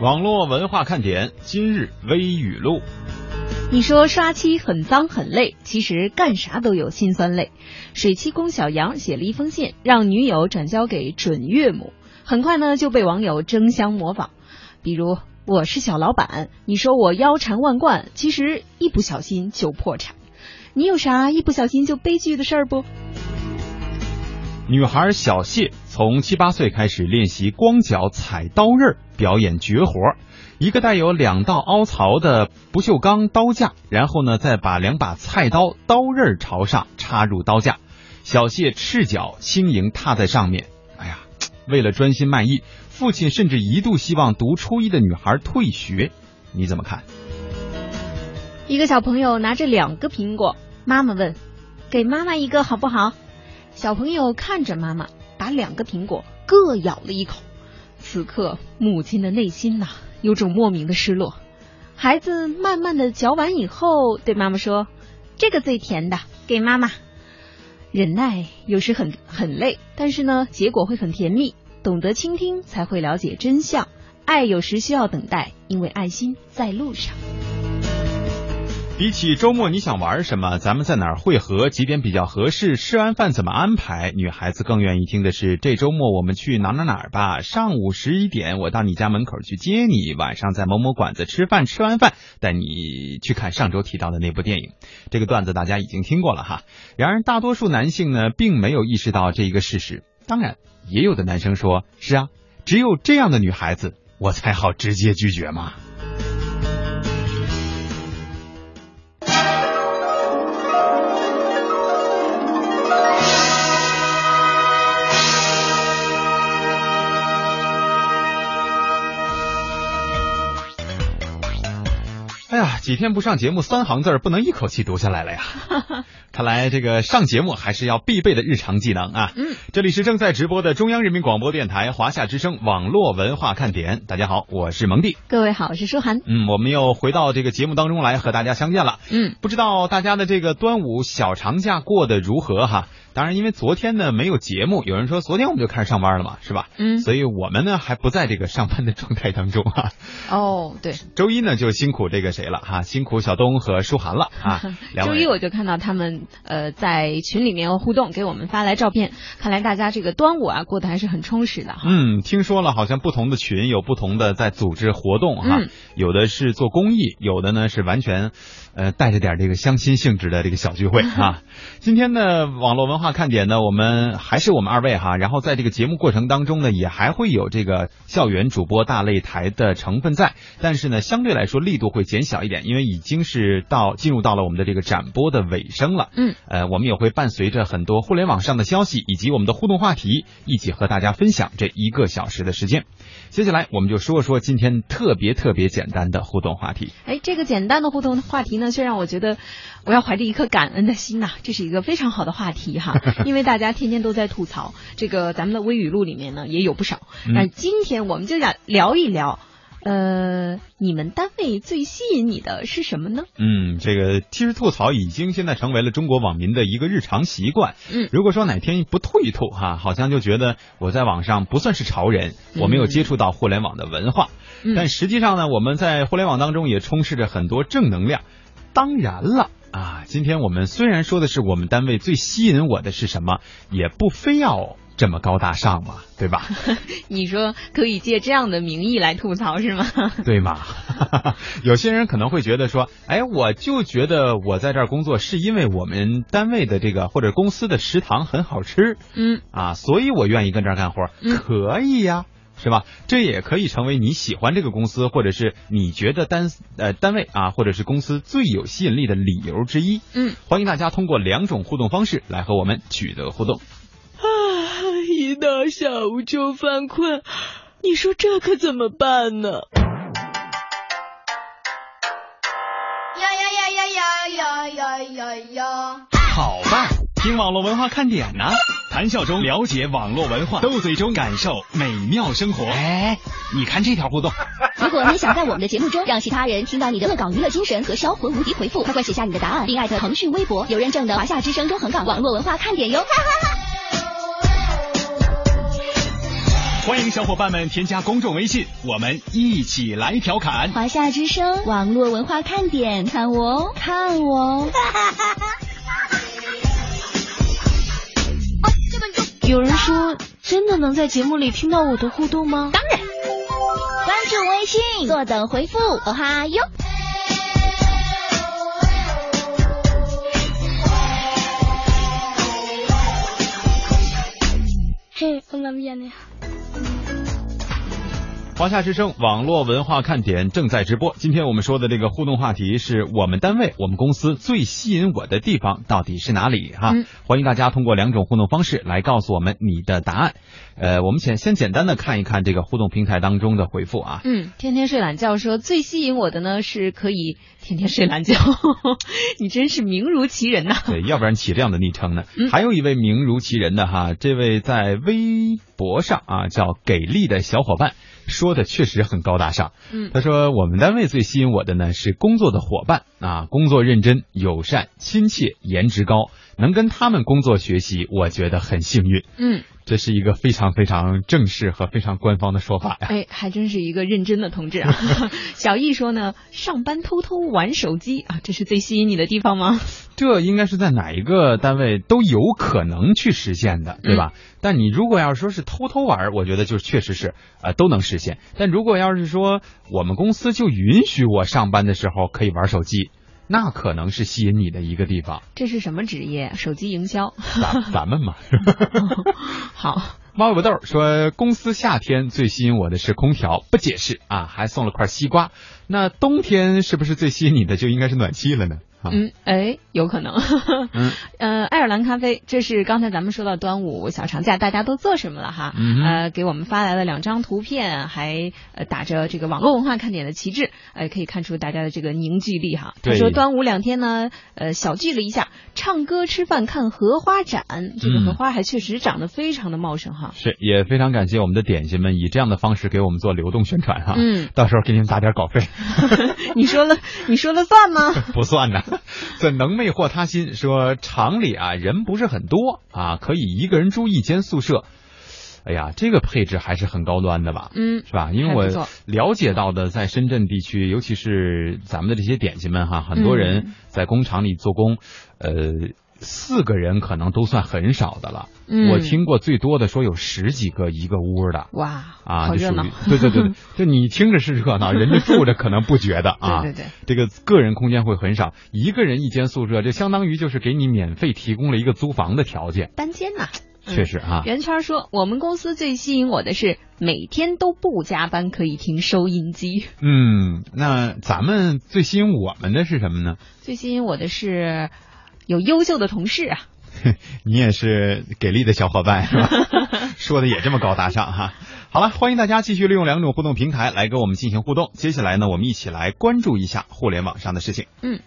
网络文化看点今日微语录。你说刷漆很脏很累，其实干啥都有辛酸泪。水漆工小杨写了一封信，让女友转交给准岳母，很快呢就被网友争相模仿。比如我是小老板，你说我腰缠万贯，其实一不小心就破产。你有啥一不小心就悲剧的事儿不？女孩小谢从七八岁开始练习光脚踩刀刃，表演绝活。一个带有两道凹槽的不锈钢刀架，然后呢，再把两把菜刀刀刃朝上插入刀架。小谢赤脚轻盈踏在上面。哎呀，为了专心卖艺，父亲甚至一度希望读初一的女孩退学。你怎么看？一个小朋友拿着两个苹果，妈妈问：“给妈妈一个好不好？”小朋友看着妈妈，把两个苹果各咬了一口。此刻，母亲的内心呐，有种莫名的失落。孩子慢慢的嚼完以后，对妈妈说：“这个最甜的，给妈妈。”忍耐有时很很累，但是呢，结果会很甜蜜。懂得倾听，才会了解真相。爱有时需要等待，因为爱心在路上。比起周末你想玩什么，咱们在哪儿汇合，几点比较合适，吃完饭怎么安排？女孩子更愿意听的是这周末我们去哪哪哪儿吧。上午十一点我到你家门口去接你，晚上在某某馆子吃饭，吃完饭带你去看上周提到的那部电影。这个段子大家已经听过了哈。然而大多数男性呢，并没有意识到这一个事实。当然，也有的男生说：“是啊，只有这样的女孩子，我才好直接拒绝嘛。”哎呀，几天不上节目，三行字儿不能一口气读下来了呀！看来这个上节目还是要必备的日常技能啊。嗯，这里是正在直播的中央人民广播电台华夏之声网络文化看点。大家好，我是蒙蒂。各位好，我是舒涵。嗯，我们又回到这个节目当中来和大家相见了。嗯，不知道大家的这个端午小长假过得如何哈？当然，因为昨天呢没有节目，有人说昨天我们就开始上班了嘛，是吧？嗯，所以我们呢还不在这个上班的状态当中啊。哦，对，周一呢就辛苦这个谁了哈，辛苦小东和舒涵了啊。周一我就看到他们呃在群里面互动，给我们发来照片，看来大家这个端午啊过得还是很充实的哈。嗯，听说了，好像不同的群有不同的在组织活动哈，嗯有的是做公益，有的呢是完全呃带着点这个相亲性质的这个小聚会 啊。今天呢网络文化看点呢，我们还是我们二位哈，然后在这个节目过程当中呢，也还会有这个校园主播大擂台的成分在，但是呢，相对来说力度会减小一点，因为已经是到进入到了我们的这个展播的尾声了。嗯，呃，我们也会伴随着很多互联网上的消息以及我们的互动话题，一起和大家分享这一个小时的时间。接下来我们就说说今天特别特别简单的互动话题。哎，这个简单的互动话题呢，却让我觉得我要怀着一颗感恩的心呐、这是一个非常好的话题哈，因为大家天天都在吐槽，这个咱们的微语录里面呢也有不少。嗯但今天我们就想聊一聊，呃，你们单位最吸引你的是什么呢？嗯，这个其实吐槽已经现在成为了中国网民的一个日常习惯。嗯如果说哪天不吐一吐哈，好像就觉得我在网上不算是潮人，我没有接触到互联网的文化。嗯但实际上呢，我们在互联网当中也充斥着很多正能量。当然了。啊，今天我们虽然说的是我们单位最吸引我的是什么，也不非要这么高大上嘛，对吧？你说可以借这样的名义来吐槽是吗？对嘛？有些人可能会觉得说，哎，我就觉得我在这儿工作是因为我们单位的这个或者公司的食堂很好吃嗯啊，所以我愿意跟这儿干活，嗯可以呀。是吧？这也可以成为你喜欢这个公司，或者是你觉得单呃单位啊，或者是公司最有吸引力的理由之一。嗯，欢迎大家通过两种互动方式来和我们取得互动。啊，一到下午就犯困，你说这可怎么办呢？呀呀呀呀呀呀呀呀呀！好办，听网络文化看点呢、谈笑中了解网络文化，斗嘴中感受美妙生活。哎，你看这条互动，如果你想在我们的节目中让其他人听到你的恶搞娱乐精神和销魂无敌回复，快快写下你的答案，并艾特腾讯微博有认证的华夏之声中横岗网络文化看点哟。哈哈哈欢迎小伙伴们添加公众微信，我们一起来调侃。华夏之声网络文化看点，看我哦，看我哦。有人说，真的能在节目里听到我的互动吗？当然，关注微信，坐等回复。哦哈哟。嘿，我那边呢？华夏之声网络文化看点正在直播。今天我们说的这个互动话题是我们单位、我们公司最吸引我的地方到底是哪里？哈，嗯欢迎大家通过两种互动方式来告诉我们你的答案。呃，我们先先简单的看一看这个互动平台当中的回复啊。嗯，天天睡懒觉说最吸引我的呢是可以 天天睡懒觉，你真是名如其人呐、对，要不然起这样的昵称呢？嗯还有一位名如其人的哈，这位在微博上啊叫给力的小伙伴说的确实很高大上。嗯。他说我们单位最吸引我的呢是工作的伙伴。啊，工作认真、友善、亲切、颜值高，能跟他们工作学习，我觉得很幸运。嗯，这是一个非常非常正式和非常官方的说法呀。哎，还真是一个认真的同志啊。小易说呢，上班偷偷玩手机啊，这是最吸引你的地方吗？这应该是在哪一个单位都有可能去实现的，对吧？但你如果要是说是偷偷玩，我觉得就确实是呃都能实现。但如果要是说我们公司就允许我上班的时候可以玩手机，那可能是吸引你的一个地方。这是什么职业？手机营销。咱咱们嘛，好，猫尾巴豆说，公司夏天最吸引我的是空调，不解释啊，还送了块西瓜。那冬天是不是最吸引你的就应该是暖气了呢？啊，嗯，哎，有可能。嗯 呃，爱尔兰咖啡，这是刚才咱们说到端午小长假大家都做什么了哈？嗯呃，给我们发来了两张图片，还呃打着这个网络文化看点的旗帜，呃，可以看出大家的这个凝聚力哈。他说端午两天呢，呃，小聚了一下，唱歌、吃饭、看荷花展，这个嗯荷花还确实长得非常的茂盛哈。是，也非常感谢我们的点心们以这样的方式给我们做流动宣传哈。嗯，到时候给你们打点稿费，你说了，你说了算吗？不算呢。这能魅惑他心说厂里啊人不是很多啊，可以一个人住一间宿舍。哎呀，这个配置还是很高端的吧？嗯，是吧？因为我了解到的，在深圳地区，尤其是咱们的这些点心们哈，很多人嗯在工厂里做工，呃，四个人可能都算很少的了。嗯我听过最多的说有十几个一个屋的。哇，啊，好热闹就属于。对对对对，就 你听着是热闹，人家住着可能不觉得啊。对对对，这个个人空间会很少，一个人一间宿舍，这相当于就是给你免费提供了一个租房的条件，单间呐。确实啊。圆圈说，我们公司最吸引我的是每天都不加班，可以听收音机。嗯，那咱们最吸引我们的是什么呢？最吸引我的是有优秀的同事啊。你也是给力的小伙伴是吧？说的也这么高大上哈。好了，欢迎大家继续利用两种互动平台来跟我们进行互动。接下来呢，我们一起来关注一下互联网上的事情。嗯，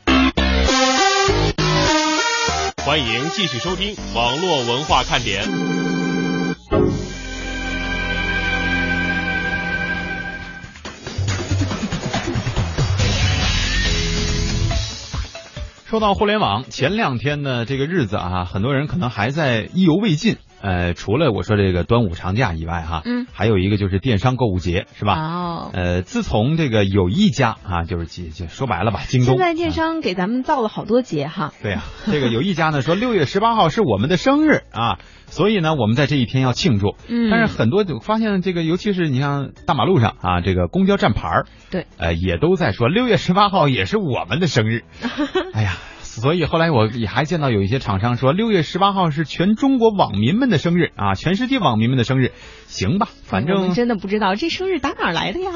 欢迎继续收听网络文化看点。说到互联网，前两天呢，这个日子啊，很多人可能还在意犹未尽。呃，除了我说这个端午长假以外，哈，嗯，还有一个就是电商购物节，是吧？哦，呃，自从这个有一家啊，就是就就说白了吧，京东现在电啊商给咱们造了好多节哈。对呀、这个有一家呢说六月十八号是我们的生日啊，所以呢，我们在这一天要庆祝。嗯但是很多就发现这个，尤其是你像大马路上啊，这个公交站牌儿对，呃，也都在说六月十八号也是我们的生日。哎呀，所以后来我也还见到有一些厂商说六月十八号是全中国网民们的生日啊，全世界网民们的生日。行吧，反正真的不知道这生日打哪儿来的呀。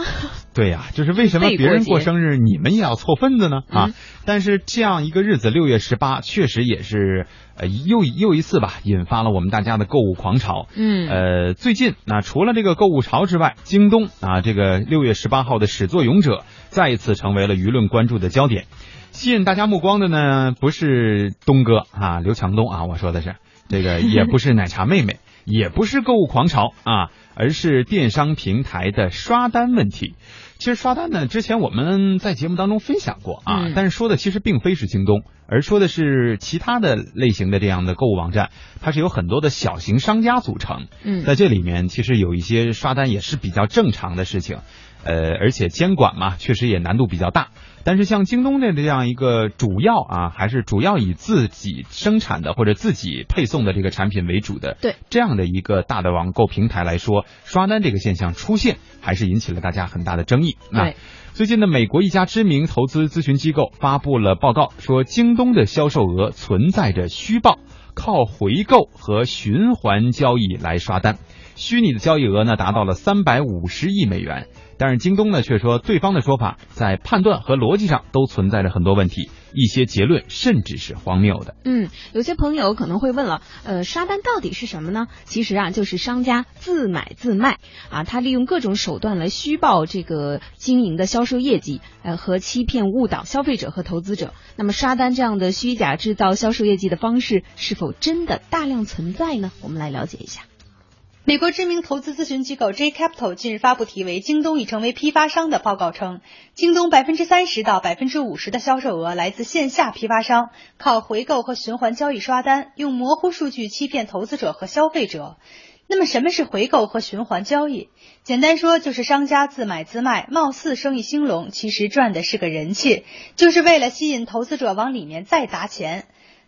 对呀、就是为什么别人过生日，你们也要凑份子呢？啊嗯，但是这样一个日子，六月十八，确实也是呃又又一次吧，引发了我们大家的购物狂潮。嗯呃，最近那除了这个购物潮之外，京东啊，这个六月十八号的始作俑者，再一次成为了舆论关注的焦点。吸引大家目光的呢，不是东哥啊，刘强东啊，我说的是这个，也不是奶茶妹妹。也不是购物狂潮啊，而是电商平台的刷单问题。其实刷单呢，之前我们在节目当中分享过啊，嗯但是说的其实并非是京东，而说的是其他的类型的这样的购物网站，它是由很多的小型商家组成。嗯在这里面，其实有一些刷单也是比较正常的事情，呃，而且监管嘛，确实也难度比较大。但是像京东的这样一个主要啊，还是主要以自己生产的或者自己配送的这个产品为主的，对这样的一个大的网购平台来说，刷单这个现象出现，还是引起了大家很大的争议。那对最近呢，美国一家知名投资咨询机构发布了报告，说京东的销售额存在着虚报，靠回购和循环交易来刷单，虚拟的交易额呢达到了三百五十亿美元。但是京东呢却说，对方的说法在判断和逻辑上都存在着很多问题，一些结论甚至是荒谬的。嗯，有些朋友可能会问了，呃，刷单到底是什么呢？其实啊，就是商家自买自卖啊，他利用各种手段来虚报这个经营的销售业绩，呃，和欺骗误导消费者和投资者。那么刷单这样的虚假制造销售业绩的方式，是否真的大量存在呢？我们来了解一下。美国知名投资咨询机构 J Capital 近日发布题为“京东已成为批发商”的报告称，京东百分之三十到百分之五十的销售额来自线下批发商，靠回购和循环交易刷单，用模糊数据欺骗投资者和消费者。那么什么是回购和循环交易？简单说就是商家自买自卖，貌似生意兴隆，其实赚的是个人气，就是为了吸引投资者往里面再砸钱。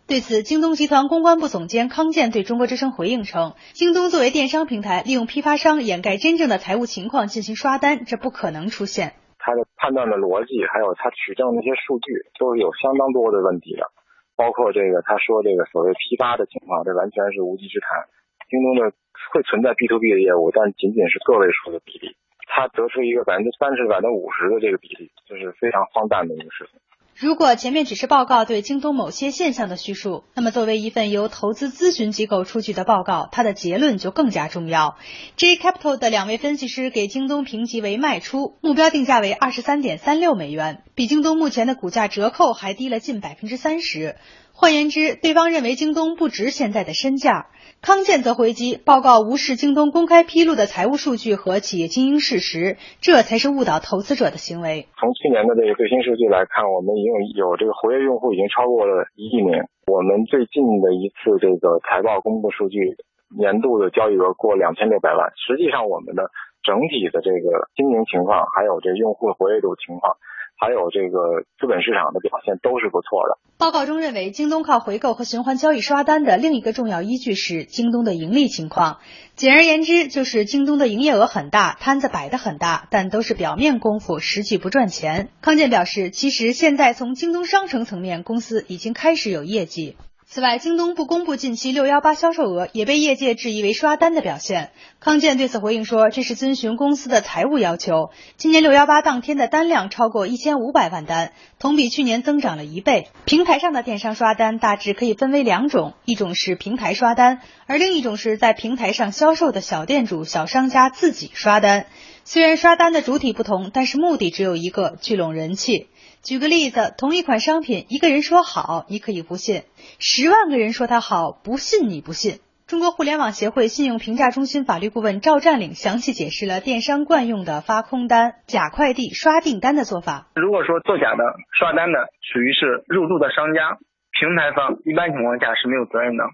对此，京东集团公关部总监康健对中国之声回应称，京东作为电商平台，利用批发商掩盖真正的财务情况进行刷单，这不可能出现。他的判断的逻辑，还有他取证的那些数据，都是有相当多的问题的。包括这个他说这个所谓批发的情况，这完全是无稽之谈。京东的会存在 B to B 的业务，但仅仅是个位数的比例。他得出一个百分之三十、百分之五十的这个比例，这是非常荒诞的一个事情。如果前面只是报告对京东某些现象的叙述，那么作为一份由投资咨询机构出具的报告，它的结论就更加重要。J Capital 的两位分析师给京东评级为卖出，目标定价为二十三点三六美元，比京东目前的股价折扣还低了近百分之三十。换言之，对方认为京东不值现在的身价。康健则回击，报告无视京东公开披露的财务数据和企业经营事实，这才是误导投资者的行为。从去年的这个最新数据来看，我们已经有这个活跃用户已经超过了一亿名。我们最近的一次这个财报公布数据，年度的交易额过两千六百万。实际上，我们的整体的这个经营情况，还有这用户活跃度情况。还有这个资本市场的表现都是不错的。报告中认为，京东靠回购和循环交易刷单的另一个重要依据是京东的盈利情况。简而言之，就是京东的营业额很大，摊子摆得很大，但都是表面功夫，实际不赚钱。康健表示，其实现在从京东商城层面，公司已经开始有业绩。此外，京东不公布近期六幺八销售额，也被业界质疑为刷单的表现。康健对此回应说，这是遵循公司的财务要求。今年六幺八当天的单量超过一千五百万单，同比去年增长了一倍。平台上的电商刷单大致可以分为两种，一种是平台刷单，而另一种是在平台上销售的小店主、小商家自己刷单。虽然刷单的主体不同，但是目的只有一个，聚拢人气。举个例子，同一款商品，一个人说好，你可以不信；十万个人说它好，不信你不信。中国互联网协会信用评价中心法律顾问赵占领详细解释了电商惯用的发空单、假快递、刷订单的做法。如果说作假的、刷单的，属于是入驻的商家，平台方一般情况下是没有责任的。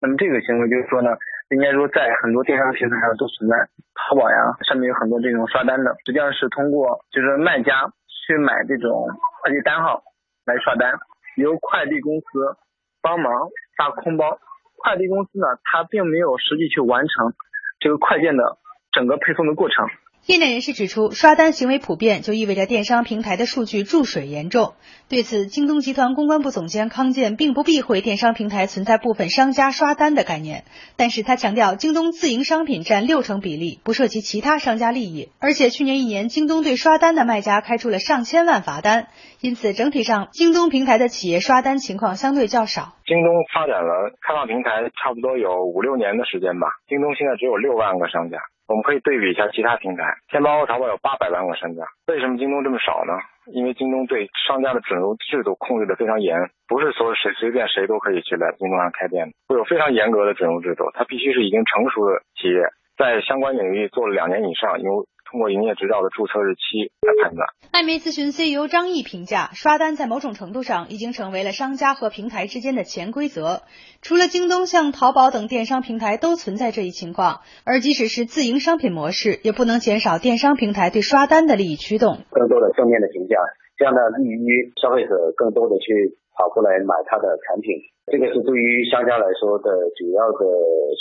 那么这个行为就是说呢，应该说在很多电商平台上都存在，淘宝呀上面有很多这种刷单的，实际上是通过就是卖家。去买这种快递单号来刷单，由快递公司帮忙发空包。快递公司呢，他并没有实际去完成这个快件的整个配送的过程。业内人士指出，刷单行为普遍，就意味着电商平台的数据注水严重。对此，京东集团公关部总监康健并不避讳电商平台存在部分商家刷单的概念，但是他强调，京东自营商品占六成比例，不涉及其他商家利益。而且去年一年，京东对刷单的卖家开出了上千万罚单，因此整体上，京东平台的企业刷单情况相对较少。京东发展了开放平台差不多有五六年的时间吧，京东现在只有六万个商家。我们可以对比一下其他平台，天猫和淘宝有八百万个商家，为什么京东这么少呢？因为京东对商家的准入制度控制的非常严，不是说谁随便谁都可以去在京东上开店的，会有非常严格的准入制度，它必须是已经成熟的企业，在相关领域做了两年以上，有通过营业执照的注册日期来判断。艾媒咨询 CEO 张毅评价，刷单在某种程度上已经成为了商家和平台之间的潜规则。除了京东，像淘宝等电商平台都存在这一情况。而即使是自营商品模式，也不能减少电商平台对刷单的利益驱动。更多的正面的评价，这样呢利于消费者更多的去跑过来买他的产品。这个是对于商家来说的主要的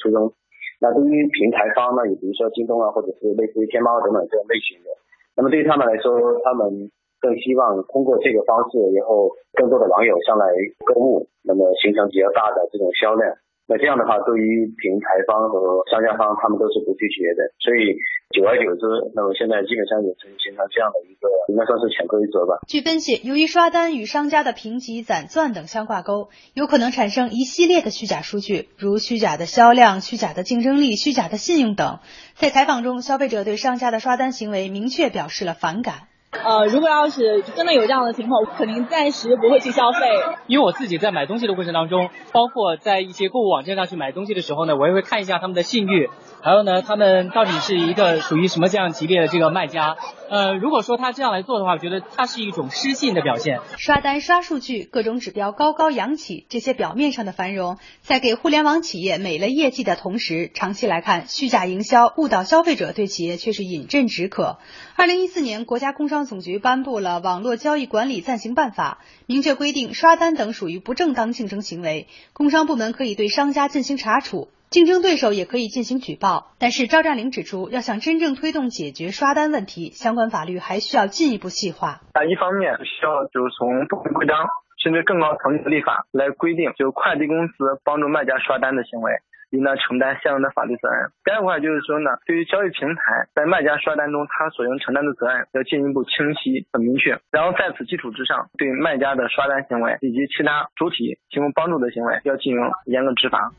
初衷。那对于平台方呢，也比如说京东啊，或者是类似于天猫等等这种类型的，那么对于他们来说，他们更希望通过这个方式，然后更多的网友上来购物，那么形成比较大的这种销量。那这样的话，对于平台方和商家方，他们都是不拒绝的。所以久而久之，那么现在基本上也成形成这样的一个，应该算是潜规则吧。据分析，由于刷单与商家的评级、攒钻等相挂钩，有可能产生一系列的虚假数据，如虚假的销量、虚假的竞争力、虚假的信用等。在采访中，消费者对商家的刷单行为明确表示了反感。呃，如果要是真的有这样的情况，我肯定暂时不会去消费。因为我自己在买东西的过程当中，包括在一些购物网站上去买东西的时候呢，我也会看一下他们的信誉，还有呢，他们到底是一个属于什么这样级别的这个卖家。呃，如果说他这样来做的话，我觉得他是一种失信的表现。刷单、刷数据，各种指标高高扬起，这些表面上的繁荣，在给互联网企业美了业绩的同时，长期来看，虚假营销、误导消费者对企业却是饮鸩止渴。二零一四年，国家工商总局颁布了《网络交易管理暂行办法》，明确规定，刷单等属于不正当竞争行为，工商部门可以对商家进行查处。竞争对手也可以进行举报，但是赵占领指出，要想真正推动解决刷单问题，相关法律还需要进一步细化。啊，一方面需要就是从部门规章甚至更高层级的立法来规定，就快递公司帮助卖家刷单的行为，应当承担相应的法律责任。第二块就是说呢，对于交易平台在卖家刷单中他所应承担的责任要进一步清晰和明确，然后在此基础之上，对卖家的刷单行为以及其他主体提供帮助的行为要进行严格执法。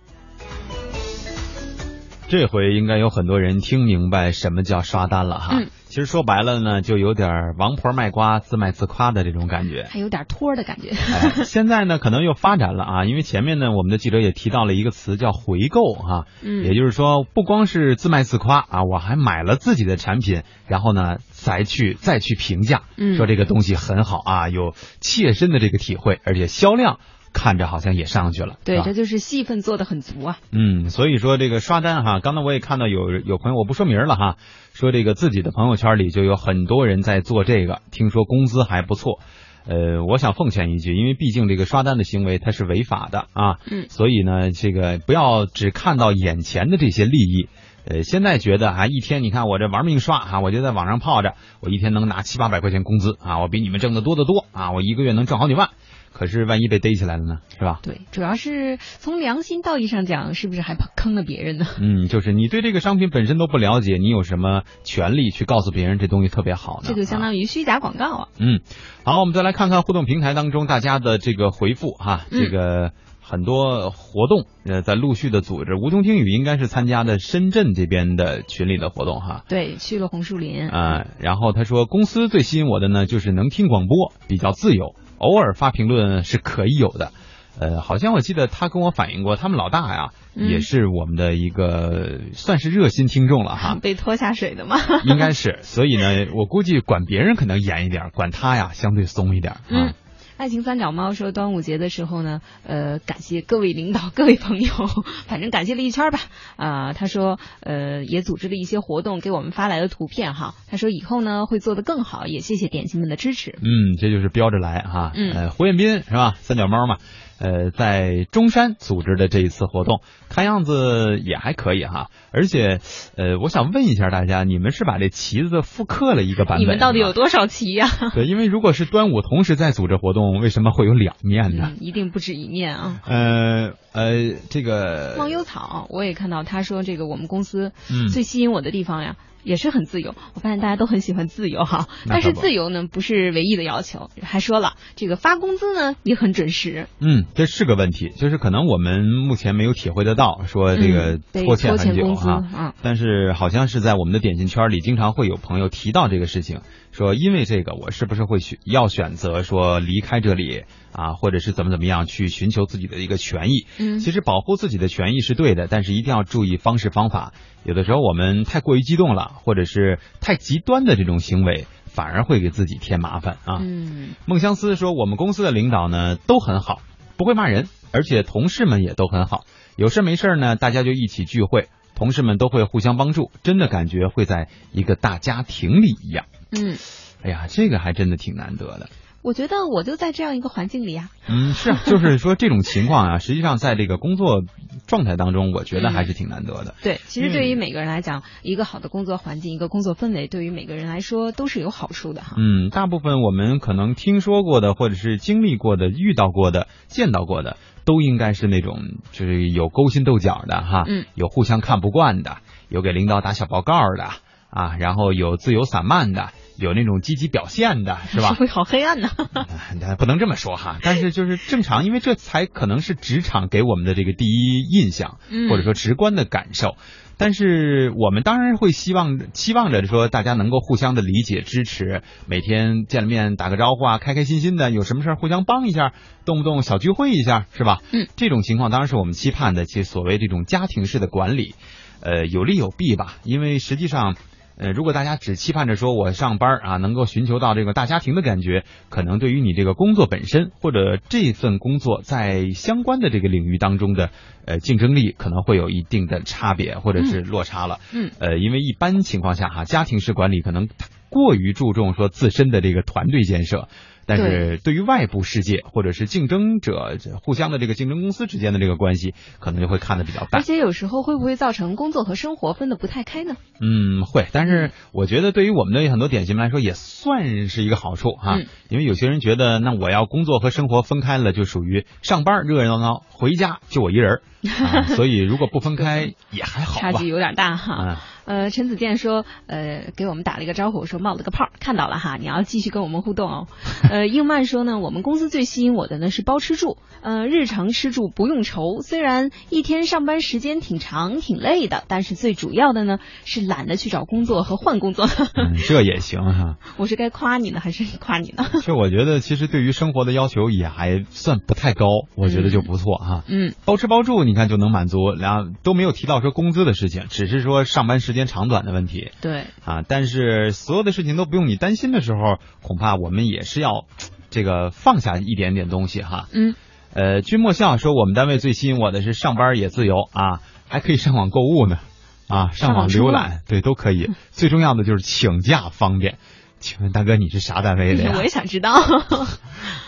这回应该有很多人听明白什么叫刷单了哈。嗯，其实说白了呢，就有点王婆卖瓜自卖自夸的这种感觉，还有点托的感觉。哎，现在呢可能又发展了啊，因为前面呢我们的记者也提到了一个词叫回购哈，嗯，也就是说不光是自卖自夸啊，我还买了自己的产品，然后呢再去再去评价，嗯，说这个东西很好啊，有切身的这个体会，而且销量。看着好像也上去了，对，这就是戏份做的很足啊。嗯，所以说这个刷单哈，刚才我也看到有有朋友，我不说名了哈，说这个自己的朋友圈里就有很多人在做这个，听说工资还不错。呃，我想奉劝一句，因为毕竟这个刷单的行为它是违法的啊，嗯，所以呢，这个不要只看到眼前的这些利益。呃，现在觉得啊，一天你看我这玩命刷啊，我就在网上泡着，我一天能拿七八百块钱工资啊，我比你们挣的多得多啊，我一个月能挣好几万。可是万一被逮起来了呢，是吧？对，主要是从良心道义上讲，是不是还坑了别人呢？嗯，就是你对这个商品本身都不了解，你有什么权利去告诉别人这东西特别好呢？这就相当于虚假广告啊。嗯，好，我们再来看看互动平台当中大家的这个回复哈，嗯这个很多活动呃在陆续的组织。吴中听雨应该是参加的深圳这边的群里的活动哈。对，去了红树林。啊、然后他说公司最吸引我的呢，就是能听广播，比较自由。偶尔发评论是可以有的，呃，好像我记得他跟我反映过，他们老大呀、嗯也是我们的一个算是热心听众了哈，被拖下水的吗？应该是，所以呢，我估计管别人可能严一点，管他呀相对松一点啊。嗯。爱情三脚猫说，端午节的时候呢，呃，感谢各位领导、各位朋友，反正感谢了一圈吧。啊、他说，呃，也组织了一些活动，给我们发来了图片哈。他说以后呢会做得更好，也谢谢点心们的支持。嗯，这就是标着来哈。嗯呃，胡彦斌是吧？三脚猫嘛，呃，在中山组织的这一次活动，看样子也还可以哈。而且，呃，我想问一下大家，你们是把这旗子复刻了一个版本？你们到底有多少旗呀、对，因为如果是端午同时在组织活动，为什么会有两面呢？嗯，一定不止一面啊。呃呃，这个忘忧草，我也看到他说这个我们公司嗯最吸引我的地方呀，也是很自由。我发现大家都很喜欢自由哈，但是自由呢不是唯一的要求，还说了这个发工资呢也很准时。嗯，这是个问题，就是可能我们目前没有体会得到，说这个拖欠工资哈、嗯但是好像是在我们的点心圈里，经常会有朋友提到这个事情，说因为这个，我是不是会选要选择说离开这里啊，或者是怎么怎么样去寻求自己的一个权益？嗯其实保护自己的权益是对的，但是一定要注意方式方法。有的时候我们太过于激动了，或者是太极端的这种行为，反而会给自己添麻烦啊。嗯孟相思说，我们公司的领导呢都很好，不会骂人，而且同事们也都很好。有事没事呢，大家就一起聚会，同事们都会互相帮助，真的感觉会在一个大家庭里一样。嗯，哎呀，这个还真的挺难得的。我觉得我就在这样一个环境里啊。嗯，是啊，就是说这种情况啊，实际上在这个工作状态当中，我觉得还是挺难得的。对，其实对于每个人来讲，一个好的工作环境，一个工作氛围，对于每个人来说都是有好处的哈。嗯，大部分我们可能听说过的，或者是经历过的、遇到过的、见到过的，都应该是那种就是有勾心斗角的哈，嗯，有互相看不惯的，有给领导打小报告的啊，然后有自由散漫的，有那种积极表现的，是吧社？会 好黑暗呢。啊不能这么说哈，但是就是正常，因为这才可能是职场给我们的这个第一印象，嗯或者说直观的感受。但是我们当然会希望期望着说大家能够互相的理解支持，每天见了面打个招呼啊，开开心心的，有什么事儿互相帮一下，动不动小聚会一下，是吧？嗯，这种情况当然是我们期盼的，其实所谓这种家庭式的管理，呃，有利有弊吧，因为实际上。呃，如果大家只期盼着说我上班啊能够寻求到这个大家庭的感觉，可能对于你这个工作本身或者这份工作在相关的这个领域当中的呃竞争力可能会有一定的差别或者是落差了。嗯呃，因为一般情况下哈，家庭式管理可能过于注重说自身的这个团队建设。但是对于外部世界或者是竞争者互相的这个竞争公司之间的这个关系，可能就会看得比较淡而。且有时候会不会造成工作和生活分得不太开呢？嗯，会，但是我觉得对于我们的很多典型们来说，也算是一个好处哈。嗯因为有些人觉得，那我要工作和生活分开了，就属于上班热热闹闹，回家就我一人儿、啊，所以如果不分开也还好吧。差距有点大哈。嗯呃，陈子健说，呃，给我们打了一个招呼，说冒了个泡，看到了哈，你要继续跟我们互动哦。呃，应曼说呢，我们公司最吸引我的呢是包吃住，呃，日常吃住不用愁，虽然一天上班时间挺长挺累的，但是最主要的呢是懒得去找工作和换工作。嗯，这也行哈。我是该夸你呢，还是夸你呢？这我觉得其实对于生活的要求也还算不太高，我觉得就不错哈。嗯，包吃包住，你看就能满足，然后都没有提到说工资的事情，只是说上班时间长短的问题。对，啊，但是所有的事情都不用你担心的时候，恐怕我们也是要这个放下一点点东西哈。嗯，呃，君莫笑说我们单位最吸引我的是上班也自由啊，还可以上网购物呢，啊，上网上网浏览，对，都可以。最重要的就是请假方便。请问大哥你是啥单位的呀？我也想知道。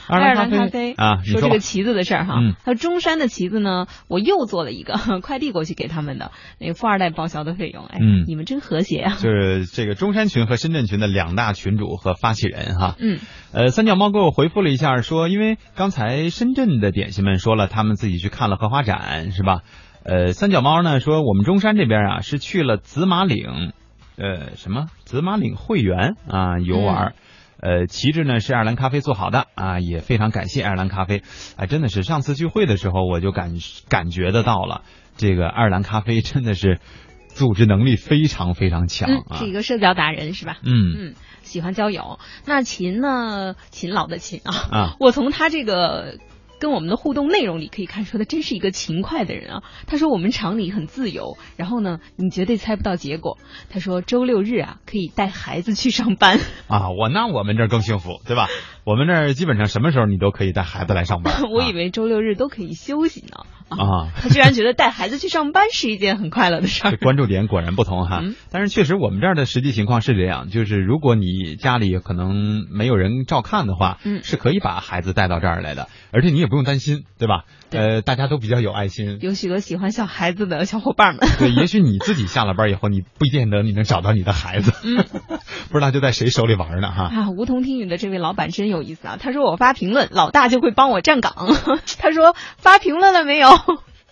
爱爱尔兰咖啡啊，说这个旗子的事儿哈嗯，他说中山的旗子呢，我又做了一个 快递过去给他们的，那个富二代报销的费用，哎，嗯你们真和谐啊。就是这个中山群和深圳群的两大群主和发起人哈。嗯，呃，三脚猫给我回复了一下，说因为刚才深圳的点心们说了，他们自己去看了荷花展，是吧？呃，三脚猫呢说我们中山这边啊是去了紫马岭，呃，什么紫马岭会员啊游玩。呃，旗帜呢是爱尔兰咖啡做好的啊，也非常感谢爱尔兰咖啡。哎，真的是上次聚会的时候我就感感觉得到了，这个爱尔兰咖啡真的是组织能力非常非常强。是一个社交达人是吧？嗯嗯，喜欢交友。那秦呢？勤劳的勤啊，啊我从他这个。跟我们的互动内容里可以看出，他真是一个勤快的人啊。他说我们厂里很自由，然后呢，你绝对猜不到结果。他说周六日啊，可以带孩子去上班。啊，我那我们这儿更幸福，对吧？我们这儿基本上什么时候你都可以带孩子来上班。我以为周六日都可以休息呢。啊，他居然觉得带孩子去上班是一件很快乐的事儿。关注点果然不同哈。嗯但是确实我们这儿的实际情况是这样，就是如果你家里可能没有人照看的话，嗯是可以把孩子带到这儿来的，而且你也不用担心，对吧？呃，大家都比较有爱心。有许多喜欢小孩子的小伙伴们。对，也许你自己下了班以后，你不见得你能找到你的孩子，嗯，不知道就在谁手里玩呢哈。啊，梧桐听雨的这位老板真有意思啊！他说我发评论，老大就会帮我站岗。他说发评论了没有？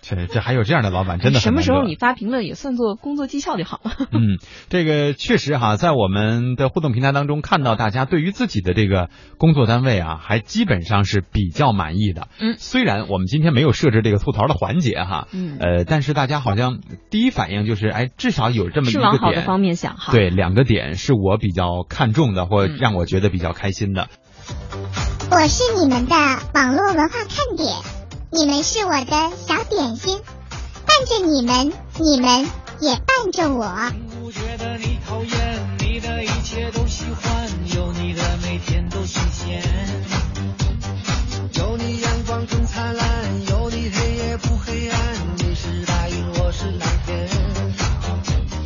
这这还有这样的老板，真的什么时候你发评论也算作工作绩效就好了。嗯，这个确实哈，在我们的互动平台当中看到大家对于自己的这个工作单位啊，还基本上是比较满意的。嗯，虽然我们今天没有设置这个吐槽的环节哈，嗯呃，但是大家好像第一反应就是，哎，至少有这么一个点，往好的方面想哈。对，两个点是我比较看重的，或让我觉得比较开心的。我是你们的网络文化看点，你们是我的小点心，伴着你们，你们也伴着我。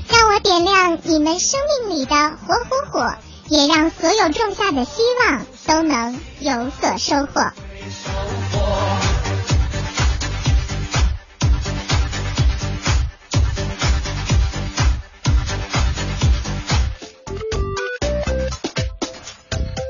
让我点亮你们生命里的火火火，也让所有种下的希望都能有所收获。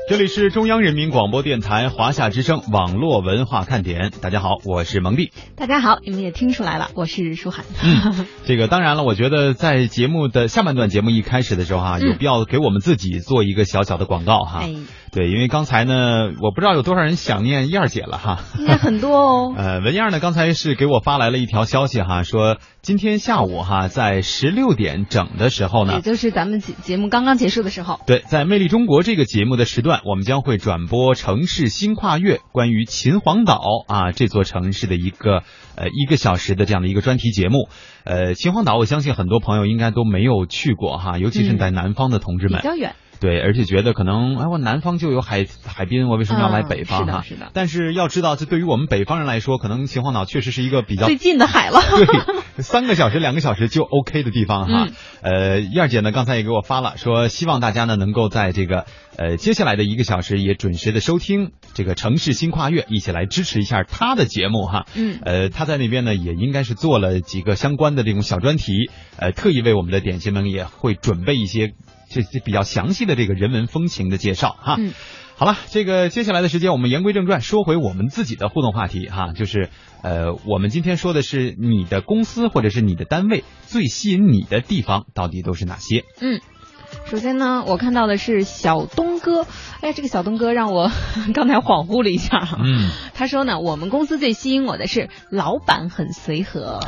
这里是中央人民广播电台华夏之声网络文化看点，大家好，我是蒙蒂。大家好，你们也听出来了，我是舒涵。嗯，这个当然了，我觉得在节目的下半段节目一开始的时候哈、嗯有必要给我们自己做一个小小的广告哈。哎，对，因为刚才呢，我不知道有多少人想念燕儿姐了哈。应该很多哦。呃，文燕儿呢，刚才是给我发来了一条消息哈，说今天下午哈，在十六点整的时候呢也，就是咱们节节目刚刚结束的时候。对，在《魅力中国》这个节目的时段，我们将会转播城市新跨越关于秦皇岛啊这座城市的一个呃一个小时的这样的一个专题节目。呃，秦皇岛，我相信很多朋友应该都没有去过哈，尤其是在南方的同志们。比较远。对，而且觉得可能哎，我南方就有海海滨，我为什么要来嗯北方哈？是的是的但是要知道，这对于我们北方人来说，可能秦皇岛确实是一个比较最近的海了。对，三个小时、两个小时就 OK 的地方哈。嗯呃，燕儿姐呢刚才也给我发了，说希望大家呢能够在这个呃接下来的一个小时也准时的收听这个城市新跨越，一起来支持一下她的节目哈。嗯呃，她在那边呢也应该是做了几个相关的这种小专题，呃，特意为我们的点心们也会准备一些这这比较详细的这个人文风情的介绍哈。嗯好了，这个接下来的时间，我们言归正传，说回我们自己的互动话题哈，就是呃，我们今天说的是你的公司或者是你的单位最吸引你的地方到底都是哪些？嗯。首先呢，我看到的是小东哥，哎呀，这个小东哥让我 刚才恍惚了一下哈。嗯，他说呢，我们公司最吸引我的是老板很随和。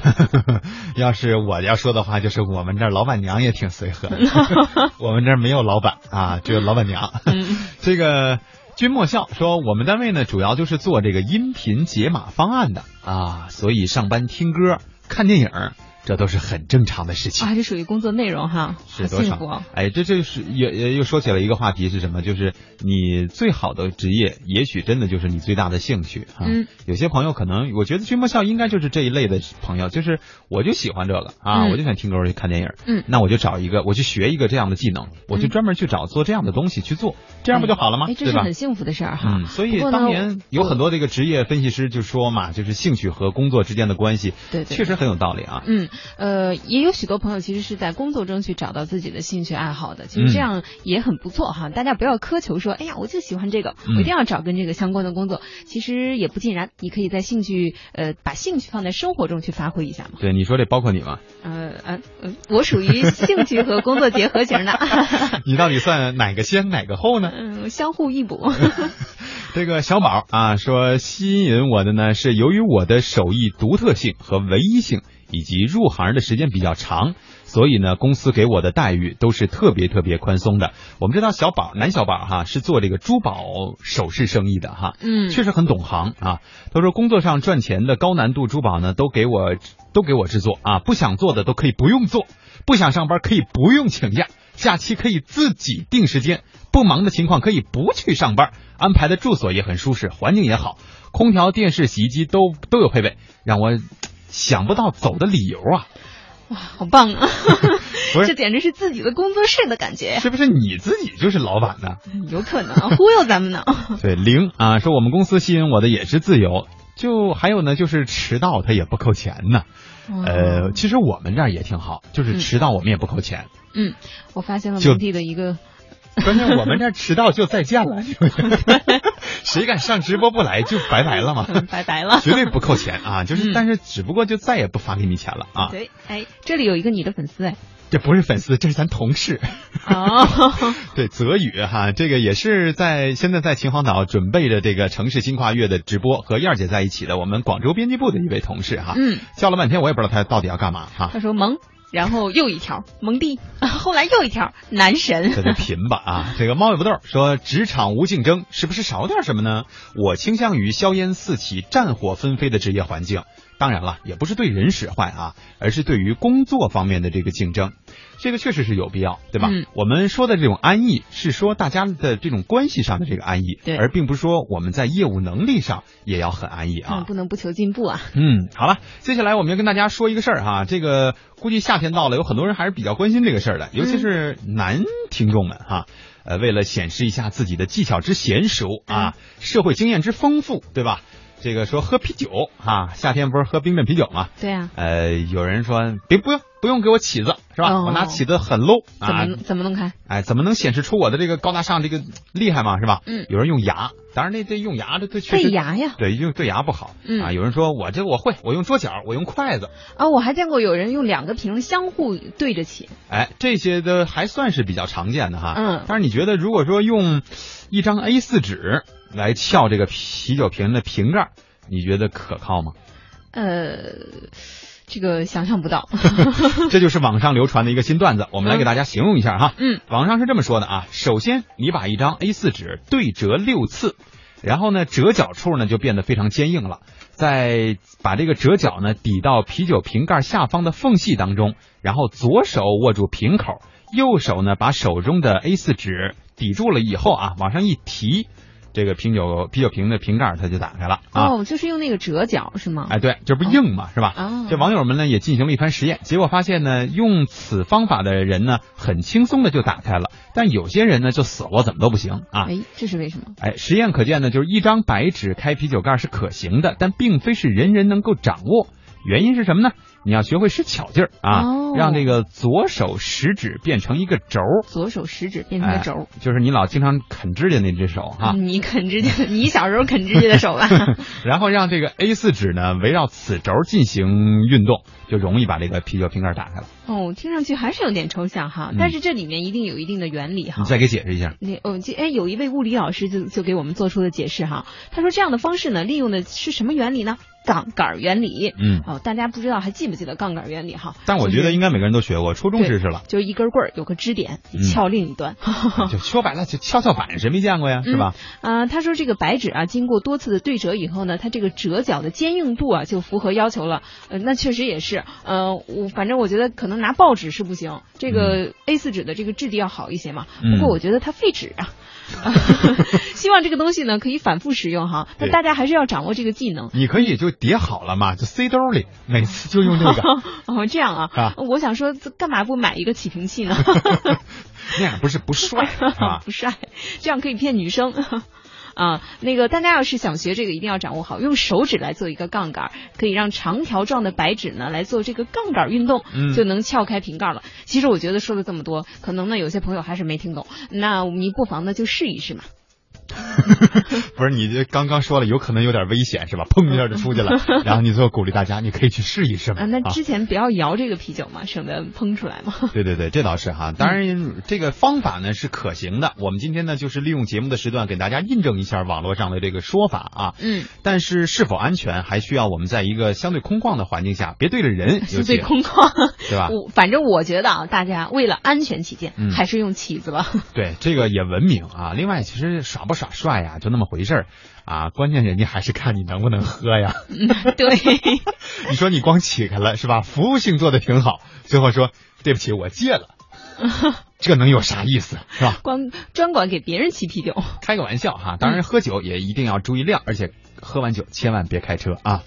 要是我要说的话，就是我们这儿老板娘也挺随和的，我们这儿没有老板啊，只有老板娘。嗯这个君莫笑说，我们单位呢主要就是做这个音频解码方案的啊，所以上班听歌、看电影，这都是很正常的事情。啊，这属于工作内容哈，是多少？哎，这这是也也又说起了一个话题是什么？就是你最好的职业，也许真的就是你最大的兴趣啊。嗯，有些朋友可能，我觉得君莫笑应该就是这一类的朋友，就是我就喜欢这个啊，嗯我就想听歌去看电影。嗯那我就找一个，我去学一个这样的技能，我就专门去找做这样的东西去做，这样不就好了吗？哎，这对吧是很？幸福的事儿哈。嗯，所以当年有很多这个职业分析师就说嘛，就是兴趣和工作之间的关系，对对确实很有道理啊。嗯，呃，也有许多朋友其实是在工作中去找到自己的兴趣爱好的，其实这嗯样也很不错哈。大家不要苛求说，哎呀，我就喜欢这个，嗯我一定要找跟这个相关的工作。其实也不尽然，你可以在兴趣，呃，把兴趣放在生活中去发挥一下嘛。对，你说这包括你吗？呃呃呃，我属于兴趣和工作结合型的，你到底算哪个先哪个后呢？嗯，相互异补。这个小宝啊说，吸引我的呢是由于我的手艺独特性和唯一性，以及入行的时间比较长，所以呢，公司给我的待遇都是特别特别宽松的。我们知道小宝男小宝哈是做这个珠宝首饰生意的哈，嗯确实很懂行啊。他说工作上赚钱的高难度珠宝呢，都给我都给我制作啊，不想做的都可以不用做，不想上班可以不用请假，假期可以自己定时间，不忙的情况可以不去上班，安排的住所也很舒适，环境也好，空调、电视、洗衣机都都有配备，让我想不到走的理由啊！哇，好棒啊！这简直是自己的工作室的感觉呀。是不是你自己就是老板呢？有可能啊忽悠咱们呢。对，零啊，说我们公司吸引我的也是自由，就还有呢，就是迟到他也不扣钱呢。呃，其实我们这儿也挺好，就是迟到我们也不扣钱。嗯，我发现了就蒙蒂的一个 关键我们这迟到就再见了，谁敢上直播不来就拜拜了嘛，拜拜了，绝对不扣钱啊！就是，但是只不过就再也不发给你钱了啊。对，哎，这里有一个你的粉丝哎。这不是粉丝，这是咱同事。哦，对，泽宇哈，这个也是在现在在秦皇岛准备着这个城市新跨越的直播，和燕儿姐在一起的，我们广州编辑部的一位同事哈。嗯，叫了半天，我也不知道他到底要干嘛哈。他说萌，然后又一条蒙蒂，后来又一条男神。这就 贫吧啊！这个猫尾巴豆说，职场无竞争，是不是少点什么呢？我倾向于硝烟四起、战火纷飞的职业环境。当然了，也不是对人使坏啊，而是对于工作方面的这个竞争，这个确实是有必要，对吧？嗯，我们说的这种安逸，是说大家的这种关系上的这个安逸，对，而并不是说我们在业务能力上也要很安逸啊，不能不求进步啊。嗯，好了，接下来我们要跟大家说一个事儿哈，这个估计夏天到了，有很多人还是比较关心这个事儿的，尤其是男听众们哈，呃，为了显示一下自己的技巧之娴熟啊，社会经验之丰富，对吧？这个说喝啤酒啊，夏天不是喝冰镇啤酒吗？对呀。呃，有人说别不用不用给我起子是吧？我拿起子很 low 啊。怎么怎么弄开？哎，怎么能显示出我的这个高大上这个厉害嘛是吧？嗯。有人用牙，当然那这用牙这这确实对牙呀。对，用对牙不好。嗯。啊，有人说我这我会，我用桌角，我用筷子。啊，我还见过有人用两个瓶相互对着起。哎，这些的还算是比较常见的哈。嗯。但是你觉得如果说用一张 A 四纸来撬这个啤酒瓶的瓶盖？你觉得可靠吗？呃，这个想象不到。这就是网上流传的一个新段子，我们来给大家形容一下哈。嗯，网上是这么说的啊，首先你把一张 A 四纸对折六次，然后呢折角处呢就变得非常坚硬了，再把这个折角呢抵到啤酒瓶盖下方的缝隙当中，然后左手握住瓶口，右手呢把手中的 A 四纸抵住了以后啊，往上一提。这个啤酒啤酒瓶的瓶盖它就打开了啊！哦，就是用那个折角是吗？哎，对，这不硬嘛，是吧？啊，这网友们呢也进行了一番实验，结果发现呢，用此方法的人呢，很轻松的就打开了，但有些人呢就死活怎么都不行啊！哎，这是为什么？哎，实验可见呢，就是一张白纸开啤酒盖是可行的，但并非是人人能够掌握。原因是什么呢？你要学会使巧劲儿啊，哦、让这个左手食指变成一个轴，左手食指变成一个轴、哎，就是你老经常啃指甲那只手哈。你啃指甲，你小时候啃指甲的手吧。然后让这个 A 四纸呢围绕此轴进行运动，就容易把这个啤酒瓶盖打开了。哦，听上去还是有点抽象哈，嗯、但是这里面一定有一定的原理哈。你再给解释一下。那哦，这哎，有一位物理老师就就给我们做出了解释哈，他说这样的方式呢，利用的是什么原理呢？杠杆原理，嗯，哦，大家不知道还记不记得杠杆原理哈？但我觉得应该每个人都学过，初中知识了。就是一根棍儿有个支点，你撬另一端，嗯、就说白了就跷跷板，谁没见过呀？是吧？啊、呃，他说这个白纸啊，经过多次的对折以后呢，它这个折角的坚硬度啊就符合要求了。呃，那确实也是，呃，我反正我觉得可能拿报纸是不行，这个 A 四纸的这个质地要好一些嘛。嗯、不过我觉得它废纸啊。希望这个东西呢可以反复使用哈，但大家还是要掌握这个技能。你可以就叠好了嘛，就塞兜里，每次就用这个。哦，这样啊，啊我想说，干嘛不买一个起瓶器呢？那样不是不帅啊，不帅，这样可以骗女生。啊，那个大家要是想学这个，一定要掌握好，用手指来做一个杠杆，可以让长条状的白纸呢来做这个杠杆运动，嗯、就能撬开瓶盖了。其实我觉得说了这么多，可能呢有些朋友还是没听懂，那你不妨呢就试一试嘛。不是你这刚刚说了，有可能有点危险是吧？砰一下就出去了，然后你最后鼓励大家，你可以去试一试嘛。啊，那之前不要摇这个啤酒嘛，省得砰出来嘛。对对对，这倒是哈。当然，这个方法呢是可行的。我们今天呢就是利用节目的时段给大家印证一下网络上的这个说法啊。嗯。但是是否安全，还需要我们在一个相对空旷的环境下，别对着人，相对空旷，对吧？我反正我觉得啊，大家为了安全起见，嗯、还是用起子吧。对，这个也文明啊。另外，其实耍不耍帅呀，就那么回事儿啊。关键人家还是看你能不能喝呀。嗯，对。你说你光起开了是吧？服务性做的挺好，最后说对不起，我戒了。这能有啥意思是吧？光专管给别人起啤酒，开个玩笑哈。当然，喝酒也一定要注意量，而且喝完酒千万别开车啊。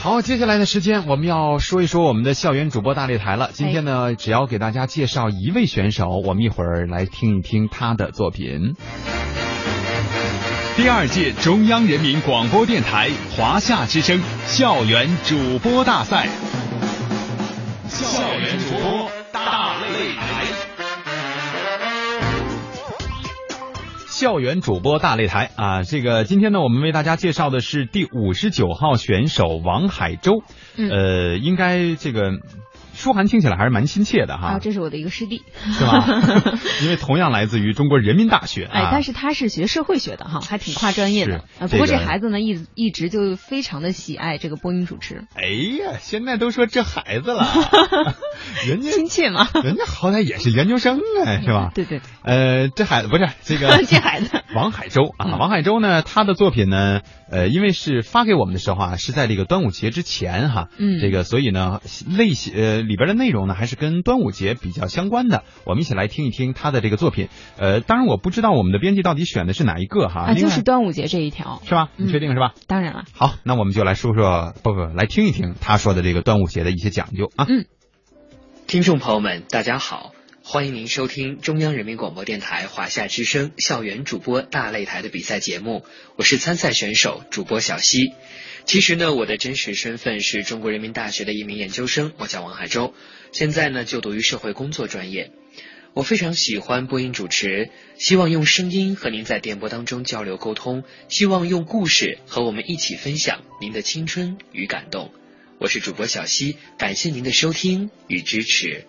好，接下来的时间我们要说一说我们的校园主播大擂台了。今天呢，只要给大家介绍一位选手，我们一会儿来听一听他的作品。第二届中央人民广播电台华夏之声校园主播大赛，校校园主播大擂台。啊，这个今天呢，我们为大家介绍的是第五十九号选手王海洲，嗯。呃，应该这个舒涵听起来还是蛮亲切的哈，啊，这是我的一个师弟，是吧？因为同样来自于中国人民大学啊，哎，但是他是学社会学的哈，还挺跨专业的。不过这孩子呢，一一直就非常的喜爱这个播音主持，哎呀，现在都说这孩子了，人家亲切嘛，人家好歹也是研究生啊，是吧？对对对，呃，这孩子不是这个 这孩子。王海洲啊，嗯。王海洲呢，他的作品呢，呃，因为是发给我们的时候啊，是在这个端午节之前哈，嗯。这个所以呢，类型呃里边的内容呢，还是跟端午节比较相关的。我们一起来听一听他的这个作品。呃，当然我不知道我们的编辑到底选的是哪一个哈，就是端午节这一条，是吧？你嗯确定是吧？当然了，好，那我们就来说说，不不，来听一听他说的这个端午节的一些讲究啊。嗯，听众朋友们，大家好，欢迎您收听中央人民广播电台华夏之声校园主播大擂台的比赛节目，我是参赛选手主播小溪。其实呢，我的真实身份是中国人民大学的一名研究生，我叫王海洲，现在呢就读于社会工作专业。我非常喜欢播音主持，希望用声音和您在电波当中交流沟通，希望用故事和我们一起分享您的青春与感动。我是主播小溪，感谢您的收听与支持。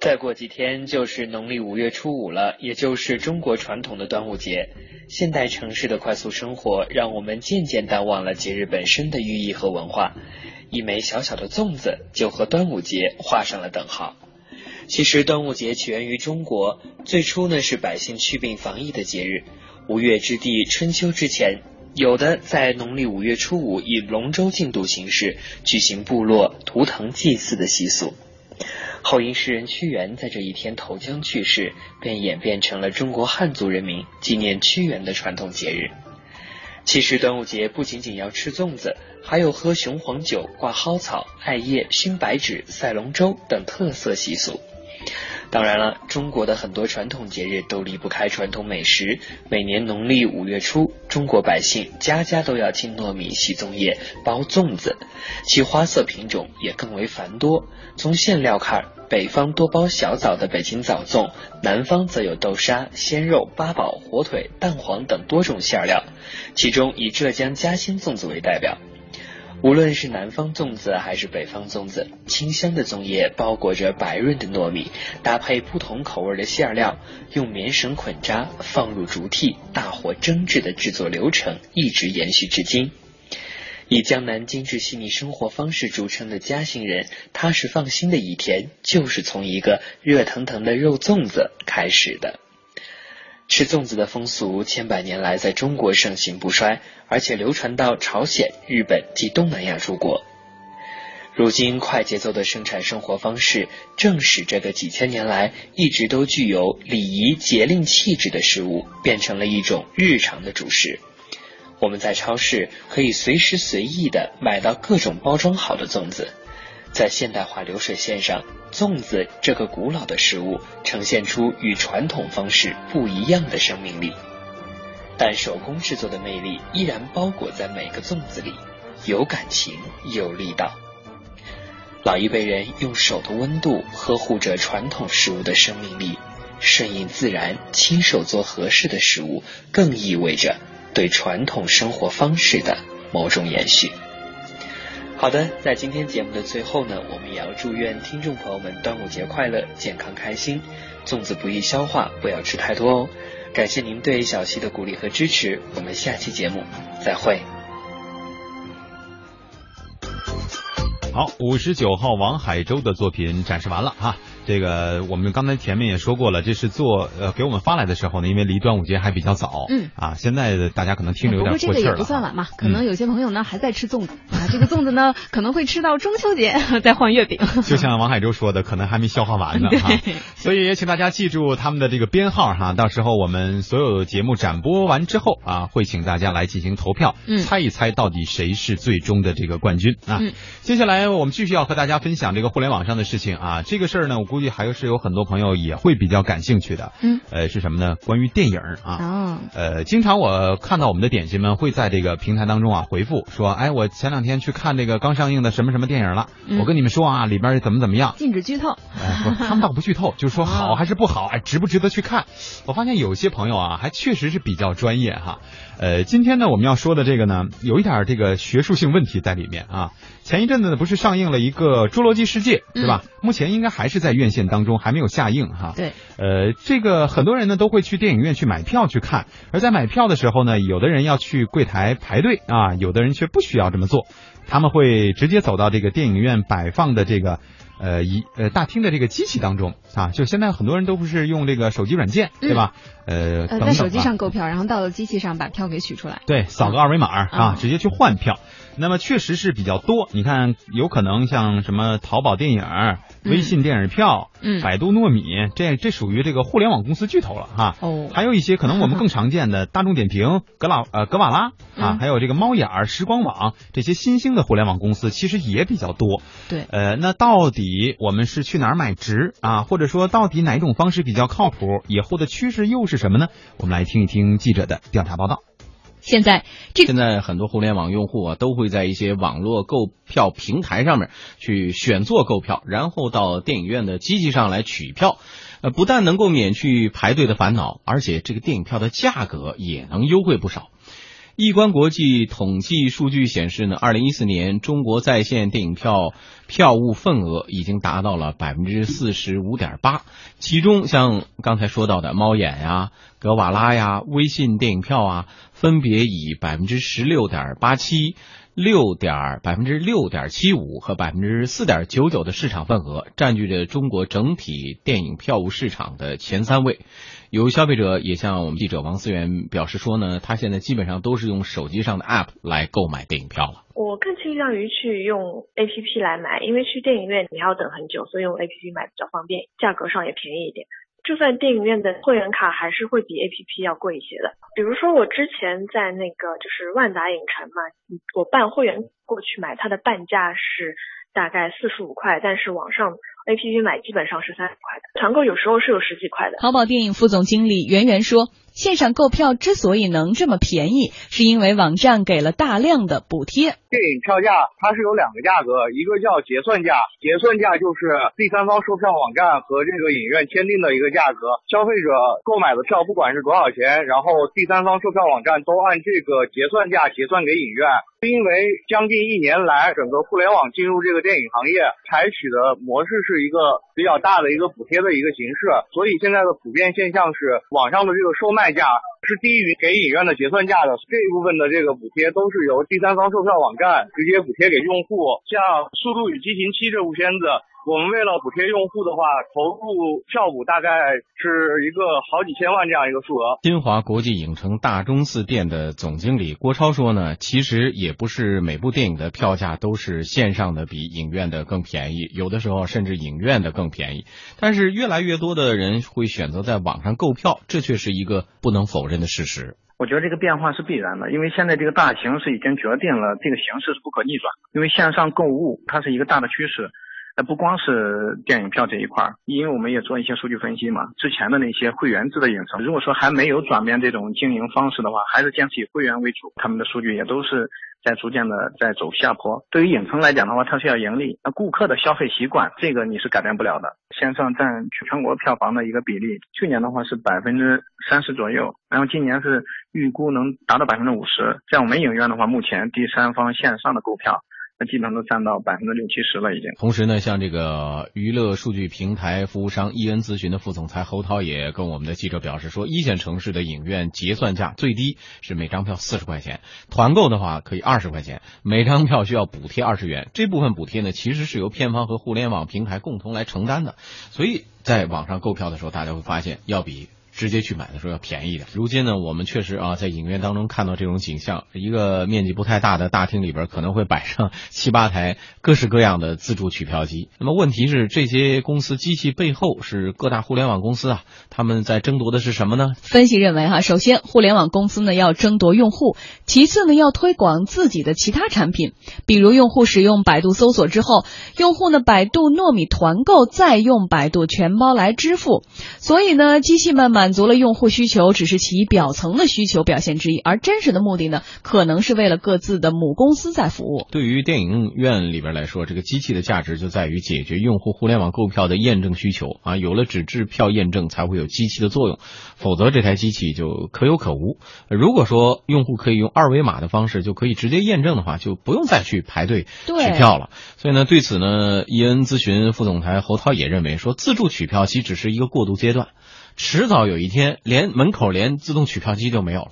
再过几天就是农历五月初五了，也就是中国传统的端午节。现代城市的快速生活，让我们渐渐淡忘了节日本身的寓意和文化。一枚小小的粽子就和端午节画上了等号。其实端午节起源于中国，最初呢是百姓祛病防疫的节日。吴越之地，春秋之前，有的在农历五月初五以龙舟竞渡形式举行部落图腾祭祀的习俗。后因诗人屈原在这一天投江去世，便演变成了中国汉族人民纪念屈原的传统节日。其实端午节不仅仅要吃粽子，还有喝雄黄酒、挂蒿草、艾叶、熏白芷、赛龙舟等特色习俗。当然了，中国的很多传统节日都离不开传统美食。每年农历五月初，中国百姓家家都要浸糯米、洗粽叶、包粽子，其花色品种也更为繁多。从馅料看，北方多包小枣的北京枣粽，南方则有豆沙、鲜肉、八宝、火腿、蛋黄等多种馅料，其中以浙江嘉兴粽子为代表。无论是南方粽子还是北方粽子，清香的粽叶包裹着白润的糯米，搭配不同口味的馅料，用棉绳捆扎，放入竹屉，大火蒸制的制作流程一直延续至今。以江南精致细腻生活方式著称的嘉兴人，踏实放心的一天，就是从一个热腾腾的肉粽子开始的。吃粽子的风俗千百年来在中国盛行不衰，而且流传到朝鲜、日本及东南亚诸国。如今快节奏的生产生活方式，正使这个几千年来一直都具有礼仪节令气质的食物，变成了一种日常的主食。我们在超市可以随时随意的买到各种包装好的粽子。在现代化流水线上，粽子这个古老的食物呈现出与传统方式不一样的生命力，但手工制作的魅力依然包裹在每个粽子里，有感情，有力道。老一辈人用手的温度呵护着传统食物的生命力，顺应自然，亲手做合适的食物，更意味着对传统生活方式的某种延续。好的，在今天节目的最后呢，我们也要祝愿听众朋友们端午节快乐，健康开心。粽子不易消化，不要吃太多哦。感谢您对小溪的鼓励和支持，我们下期节目再会。好，五十九号王海洲的作品展示完了哈。这个我们刚才前面也说过了，这是做呃给我们发来的时候呢，因为离端午节还比较早，嗯啊，现在的大家可能听着有点不过这个也。不算晚嘛，可能有些朋友呢还在吃粽子 啊，这个粽子呢 可能会吃到中秋节 再换月饼。就像王海洲说的，可能还没消化完呢哈。所以也请大家记住他们的这个编号哈，到时候我们所有节目展播完之后啊，会请大家来进行投票，嗯猜一猜到底谁是最终的这个冠军啊。嗯接下来我们继续要和大家分享这个互联网上的事情啊，这个事儿呢，我估计。还有是有很多朋友也会比较感兴趣的。嗯，呃，是什么呢？关于电影啊。哦。呃，经常我看到我们的点心们会在这个平台当中啊回复说，哎，我前两天去看这个刚上映的什么什么电影了，嗯我跟你们说啊，里边怎么怎么样。禁止剧透。哎，不，他们倒不剧透，就是说好还是不好，哎，值不值得去看？我发现有些朋友啊，还确实是比较专业哈。呃，今天呢，我们要说的这个呢，有一点这个学术性问题在里面啊。前一阵子呢，不是上映了一个《侏罗纪世界》，对吧？目前应该还是在院线当中，还没有下映哈。对。呃，这个很多人呢都会去电影院去买票去看，而在买票的时候呢，有的人要去柜台排队啊，有的人却不需要这么做，他们会直接走到这个电影院摆放的这个。呃，一呃大厅的这个机器当中啊，就现在很多人都不是用这个手机软件，对吧？呃，在手机上购票，然后到了机器上把票给取出来。对，扫个二维码啊，嗯直接去换票。那么确实是比较多，你看，有可能像什么淘宝电影、微信电影票、嗯百度糯米，这这属于这个互联网公司巨头了哈。哦还有一些可能我们更常见的大众点评、格拉呃格瓦拉啊，嗯还有这个猫眼儿、时光网这些新兴的互联网公司，其实也比较多。对，呃，那到底我们是去哪儿买值啊？或者说到底哪一种方式比较靠谱？以后的趋势又是什么呢？我们来听一听记者的调查报道。现在这现在很多互联网用户啊，都会在一些网络购票平台上面去选座购票，然后到电影院的机器上来取票。呃，不但能够免去排队的烦恼，而且这个电影票的价格也能优惠不少。易观国际统计数据显示呢，二零一四年中国在线电影票票务份额已经达到了百分之四十五点八，其中像刚才说到的猫眼呀、格瓦拉呀、微信电影票啊，分别以百分之十六点八七、六点百分之六点七五和百分之四点九九的市场份额，占据着中国整体电影票务市场的前三位。有消费者也向我们记者王思源表示说呢，他现在基本上都是用手机上的 App 来购买电影票了。我更倾向于去用 A P P 来买，因为去电影院你要等很久，所以用 A P P 买比较方便，价格上也便宜一点。就算电影院的会员卡还是会比 A P P 要贵一些的。比如说我之前在那个就是万达影城嘛，我办会员过去买，它的半价是大概四十五块，但是网上 A P P 买基本上是三十块的，团购有时候是有十几块的。淘宝电影副总经理袁袁说，线上购票之所以能这么便宜，是因为网站给了大量的补贴。电影票价它是有两个价格，一个叫结算价，结算价就是第三方售票网站和这个影院签订的一个价格，消费者购买的票不管是多少钱，然后第三方售票网站都按这个结算价结算给影院。因为将近一年来，整个互联网进入这个电影行业，采取的模式是一个比较大的一个补贴的一个形式，所以现在的普遍现象是，网上的这个售卖价是低于给影院的结算价的，这一部分的这个补贴都是由第三方售票网站直接补贴给用户。像《速度与激情七》这部片子。我们为了补贴用户的话，投入票补大概是一个好几千万这样一个数额。新华国际影城大钟寺店的总经理郭超说呢，其实也不是每部电影的票价都是线上的比影院的更便宜，有的时候甚至影院的更便宜。但是越来越多的人会选择在网上购票，这却是一个不能否认的事实。我觉得这个变化是必然的，因为现在这个大形势已经决定了这个形势是不可逆转，因为线上购物它是一个大的趋势。那不光是电影票这一块儿，因为我们也做一些数据分析嘛。之前的那些会员制的影城，如果说还没有转变这种经营方式的话，还是坚持以会员为主，他们的数据也都是在逐渐的在走下坡。对于影城来讲的话，它是要盈利，那顾客的消费习惯这个你是改变不了的。线上占全国票房的一个比例，去年的话是百分之三十左右，然后今年是预估能达到百分之五十。在我们影院的话，目前第三方线上的购票。那基本上都占到百分之六七十了，已经。同时呢，像这个娱乐数据平台服务商伊恩咨询的副总裁侯涛也跟我们的记者表示说，一线城市的影院结算价最低是每张票四十块钱，团购的话可以二十块钱，每张票需要补贴二十元。这部分补贴呢，其实是由片方和互联网平台共同来承担的，所以在网上购票的时候，大家会发现要比。直接去买的时候要便宜一点。如今呢，我们确实啊，在影院当中看到这种景象，一个面积不太大的大厅里边可能会摆上 七八台各式各样的自助取票机。那么问题是，这些公司机器背后是各大互联网公司啊，他们在争夺的是什么呢？分析认为哈，首先互联网公司呢要争夺用户，其次呢要推广自己的其他产品，比如用户使用百度搜索之后，用户呢百度糯米团购再用百度全包来支付，所以呢机器们满足了用户需求，只是其表层的需求表现之一，而真实的目的呢，可能是为了各自的母公司在服务。对于电影院里边来说，这个机器的价值就在于解决用户互联网购票的验证需求啊，有了纸质票验证，才会有机器的作用，否则这台机器就可有可无。如果说用户可以用二维码的方式就可以直接验证的话，就不用再去排队取票了。所以呢，对此呢，伊恩咨询副总裁侯涛也认为说，自助取票其实只是一个过渡阶段，迟早有一天连门口连自动取票机都没有了。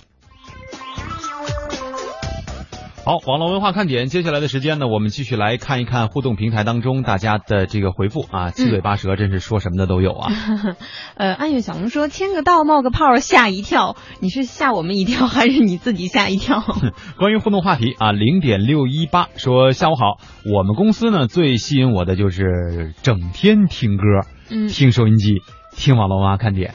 好，网络文化看点，接下来的时间呢，我们继续来看一看互动平台当中大家的这个回复啊，七嘴八舌，真是说什么的都有啊。呃，暗月小龙说签个到冒个泡吓一跳，你是吓我们一跳还是你自己吓一跳？关于互动话题啊，零点六一八说下午好，我们公司呢最吸引我的就是整天听歌，嗯听收音机，听网络文化看点。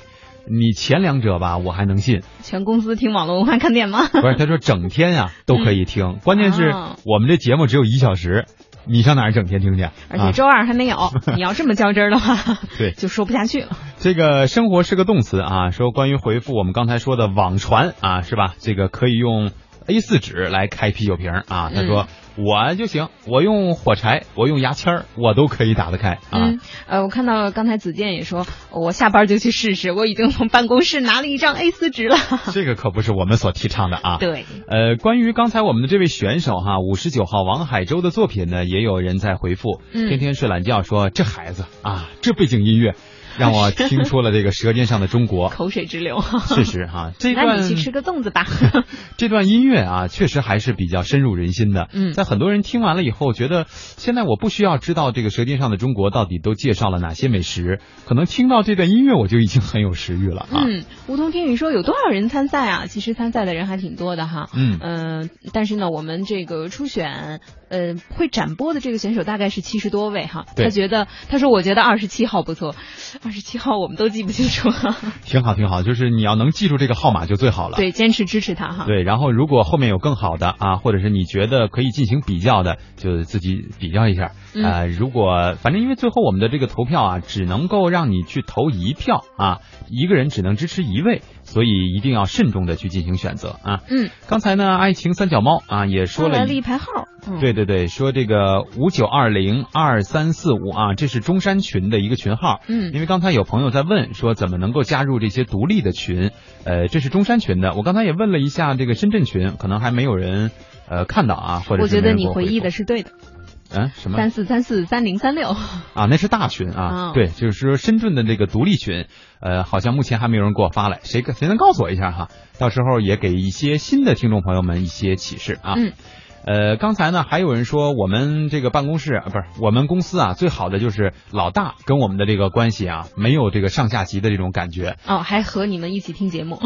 你前两者吧，我还能信。全公司听网络文化看点吗？不是，他说整天啊、都可以听，关键是哦我们这节目只有一小时，你上哪儿整天听去？而且周二还没有，你要这么较真儿的话，对，就说不下去了。这个生活是个动词啊，说关于回复我们刚才说的网传啊，是吧？这个可以用 A 四纸来开啤酒瓶儿啊。他说、我就行，我用火柴，我用牙签儿，我都可以打得开啊。嗯，呃，我看到刚才子健也说，我下班就去试试，我已经从办公室拿了一张 A 四纸了。这个可不是我们所提倡的啊。对，呃，关于刚才我们的这位选手哈，五十九号王海洲的作品呢，也有人在回复，嗯天天睡懒觉说这孩子啊，这背景音乐让我听出了这个《舌尖上的中国》。口水直流。确实哈，这那段你去吃个粽子吧。这段音乐啊，确实还是比较深入人心的。嗯在很多人听完了以后，觉得现在我不需要知道这个《舌尖上的中国》到底都介绍了哪些美食，可能听到这段音乐我就已经很有食欲了啊。嗯，梧桐听雨说有多少人参赛啊？其实参赛的人还挺多的哈。嗯呃但是呢，我们这个初选，呃，会展播的这个选手大概是七十多位哈。他觉得，他说我觉得二十七号不错，二十七号我们都记不清楚。挺好挺好，就是你要能记住这个号码就最好了。对，坚持支持他哈。对，然后如果后面有更好的啊，或者是你觉得可以进行比较的，就自己比较一下。嗯呃，如果反正因为最后我们的这个投票啊，只能够让你去投一票啊，一个人只能支持一位，所以一定要慎重的去进行选择啊。嗯，刚才呢，爱情三脚猫啊也说了了一排号。嗯对对对，说这个五九二零二三四五啊，这是中山群的一个群号。嗯因为刚才有朋友在问说怎么能够加入这些独立的群，呃，这是中山群的。我刚才也问了一下这个深圳群，可能还没有人呃看到啊，或者我觉得你回忆的是对的，嗯什么三四三四三零三六。啊？那是大群啊，哦对，就是说深圳的那个独立群，呃，好像目前还没有人给我发来，谁谁能告诉我一下哈？到时候也给一些新的听众朋友们一些启示啊。嗯。呃，刚才呢还有人说我们这个办公室啊，不是我们公司啊，最好的就是老大跟我们的这个关系啊，没有这个上下级的这种感觉。哦，还和你们一起听节目，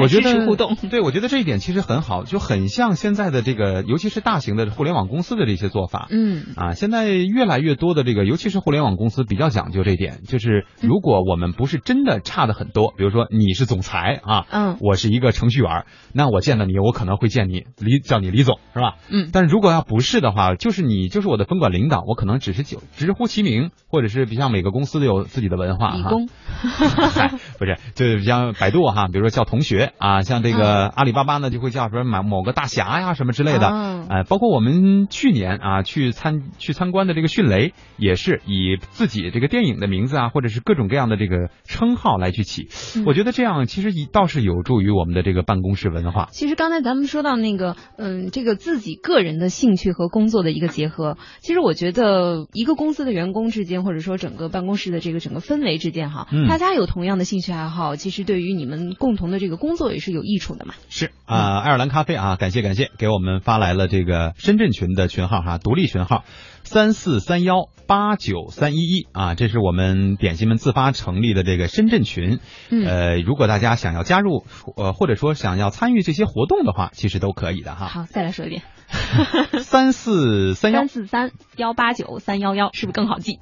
我觉得互动。对，我觉得这一点其实很好，就很像现在的这个，尤其是大型的互联网公司的这些做法。嗯啊，现在越来越多的这个，尤其是互联网公司比较讲究这一点，就是如果我们不是真的差的很多，比如说你是总裁啊，嗯我是一个程序员，那我见到你，我可能会见你李叫你李总是吧？嗯。但是如果要不是的话，就是你就是我的分管领导，我可能只是就直呼其名，或者是比像每个公司都有自己的文化哈。不是，就是像百度哈，比如说叫同学啊，像这个阿里巴巴呢就会叫什么某某个大侠呀什么之类的，哦呃，包括我们去年啊去参去参观的这个迅雷，也是以自己这个电影的名字啊，或者是各种各样的这个称号来去起，嗯。我觉得这样其实一倒是有助于我们的这个办公室文化。其实刚才咱们说到那个，嗯，这个自己个人的兴趣和工作的一个结合，其实我觉得一个公司的员工之间，或者说整个办公室的这个整个氛围之间，哈，嗯大家有同样的兴趣爱好，其实对于你们共同的这个工作也是有益处的嘛。是啊、爱尔兰咖啡啊，感谢感谢，给我们发来了这个深圳群的群号哈，独立群号，三四三幺八九三一一啊，这是我们点心们自发成立的这个深圳群。嗯呃，如果大家想要加入，呃，或者说想要参与这些活动的话，其实都可以的哈。好，再来说一遍，三四三幺三四三幺八九三幺幺，是不是更好记？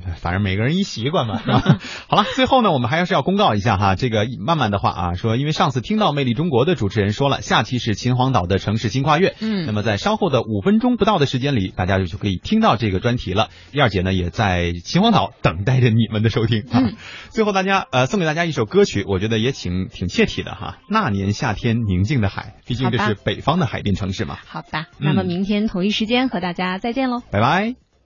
反正每个人一习惯嘛，是吧？好了，最后呢，我们还是要公告一下哈，这个慢慢的话啊，说因为上次听到《魅力中国》的主持人说了，下期是秦皇岛的城市新跨越，嗯那么在稍后的五分钟不到的时间里，大家就就可以听到这个专题了。第二姐呢，也在秦皇岛等待着你们的收听啊。嗯最后大家呃送给大家一首歌曲，我觉得也挺挺切题的哈，《那年夏天宁静的海》，毕竟这是北方的海滨城市嘛。好吧，嗯那么明天同一时间和大家再见喽。拜拜。